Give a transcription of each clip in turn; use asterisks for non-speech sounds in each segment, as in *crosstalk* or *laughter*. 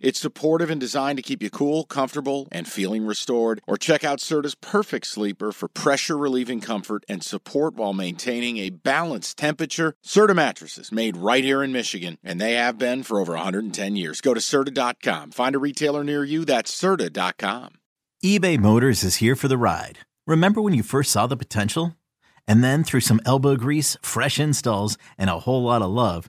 It's supportive and designed to keep you cool, comfortable, and feeling restored. Or check out Serta's Perfect Sleeper for pressure relieving comfort and support while maintaining a balanced temperature. Serta mattresses made right here in Michigan, and they have been for over 110 years. Go to Serta.com. Find a retailer near you. That's Serta.com. eBay Motors is here for the ride. Remember when you first saw the potential? And then through some elbow grease, fresh installs, and a whole lot of love,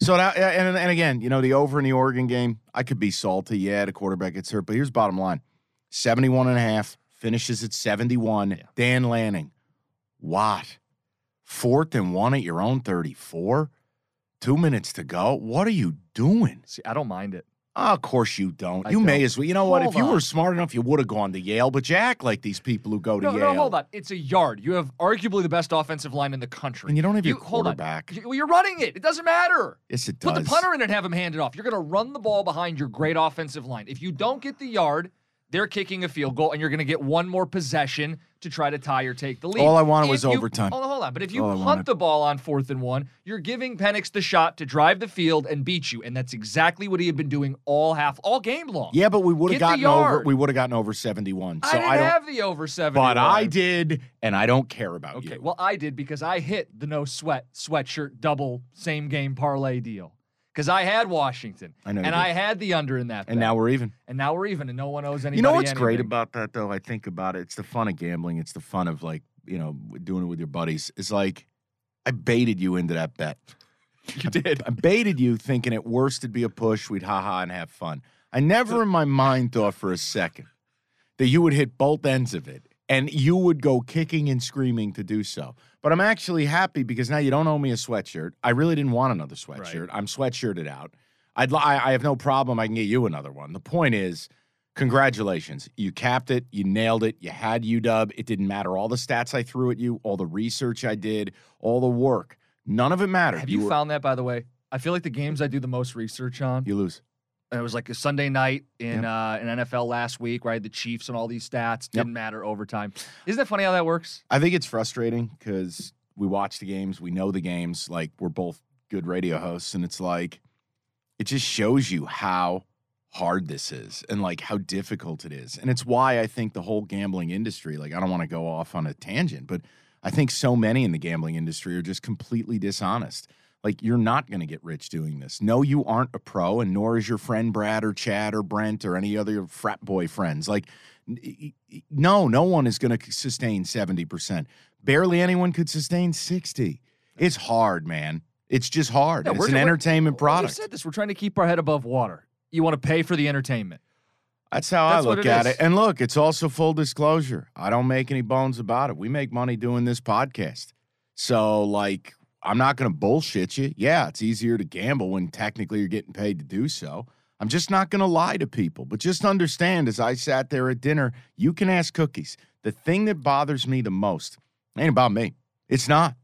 So that, and, and again, you know, the over in the Oregon game, I could be salty. Yeah, the quarterback gets hurt, but here's bottom line 71 and a half, finishes at 71. Dan Lanning, what? Fourth and one at your own 34? Two minutes to go. What are you doing? See, I don't mind it. Oh, of course you don't. I you may don't. as well. You know what? If Hold you were smart enough, you would have gone to Yale. But you act like these people who go to No, Yale. no, hold on. It's a yard. You have arguably the best offensive line in the country. And you don't have your hold on. quarterback. You- well, you're running it. It doesn't matter. Yes, it does. Put the punter in and have him hand it off. You're going to run the ball behind your great offensive line. If you don't get the yard, they're kicking a field goal, and you're going to get one more possession to try to tie or take the lead. All I wanted If was you- overtime. Hold on, hold on. But if you all punt the ball on fourth and one, you're giving Penix the shot to drive the field and beat you, and that's exactly what he had been doing all half, all game long. Yeah, but we would have gotten over. We would have gotten over seventy-one. So I didn't don't. have the over seven. but I did, and I don't care about Okay, you. Okay, well, I did because I hit the no sweat sweatshirt double same game parlay deal because I had Washington I know and. I had the under in that. and bet. now we're even. and now we're even, and no one owes anybody. You know what's great about that, though? I think about it. It's the fun of gambling. It's the fun of like you know doing it with your buddies. It's like I baited you into that bet. *laughs* you did. I baited you thinking at worst it'd be a push. We'd ha ha and have fun. I never in my mind thought for a second that you would hit both ends of it and you would go kicking and screaming to do so. But I'm actually happy because now you don't owe me a sweatshirt. I really didn't want another sweatshirt. I'm sweatshirted out. I'd li- I, I have no problem. I can get you another one. The point is, congratulations. You capped it. You nailed it. You had UW. It didn't matter all the stats I threw at you, all the research I did, all the work. None of it mattered. Have you, were- found that by the way? I feel like the games I do the most research on. you lose. It was like a Sunday night in Yep. uh, in NFL last week where I had the Chiefs and all these stats. Didn't matter overtime. Isn't that funny how that works? I think it's frustrating because we watch the games, we know the games, like we're both good radio hosts, and it's like it just shows you how hard this is and like how difficult it is. And it's why I think the whole gambling industry, like I don't want to go off on a tangent, but I think so many in the gambling industry are just completely dishonest. Like you're not going to get rich doing this. No, you aren't a pro, and nor is your friend Brad or Chad or Brent or any other frat boy friends. Like, n- y- y- no, no one is going to sustain seventy percent. Barely anyone could sustain sixty. It's hard, man. It's just hard. Yeah, it's an entertainment product. Said this. We're trying to keep our head above water. You want to pay for the entertainment. That's how That's I look it at is. it. And look, it's also full disclosure. I don't make any bones about it. We make money doing this podcast. So, like, I'm not going to bullshit you. Yeah, it's easier to gamble when technically you're getting paid to do so. I'm just not going to lie to people. But just understand as I sat there at dinner, you can ask cookies. The thing that bothers me the most ain't about me. It's not.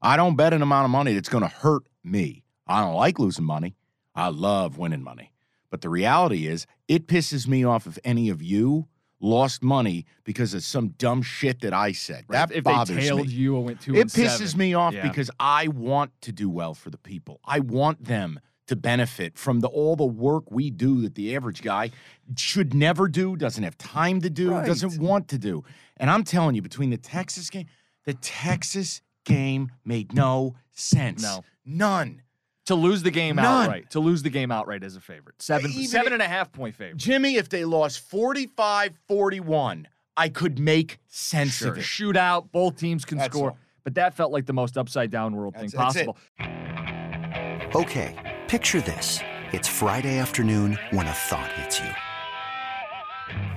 I don't bet an amount of money that's going to hurt me. I don't like losing money. I love winning money. But the reality is, it pisses me off if any of you lost money because of some dumb shit that I said. That if bothers they tailed me. you and went two It pisses seven. me off Yeah. because I want to do well for the people. I want them to benefit from the all the work we do that the average guy should never do, doesn't have time to do, Right. doesn't want to do. And I'm telling you, between the Texas game, the Texas game made no sense. No. None. To lose the game None. outright. To lose the game outright as a favorite. Seven Even seven if- and a half point favorite. Jimmy, if they lost 45 41, I could make sense Sure. of it. Shootout, both teams can That's score. all. But that felt like the most upside down world That's- thing that's it. possible. Okay, picture this. It's Friday afternoon when a thought hits you.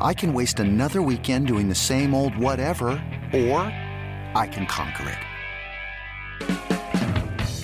I can waste another weekend doing the same old whatever, or I can conquer it.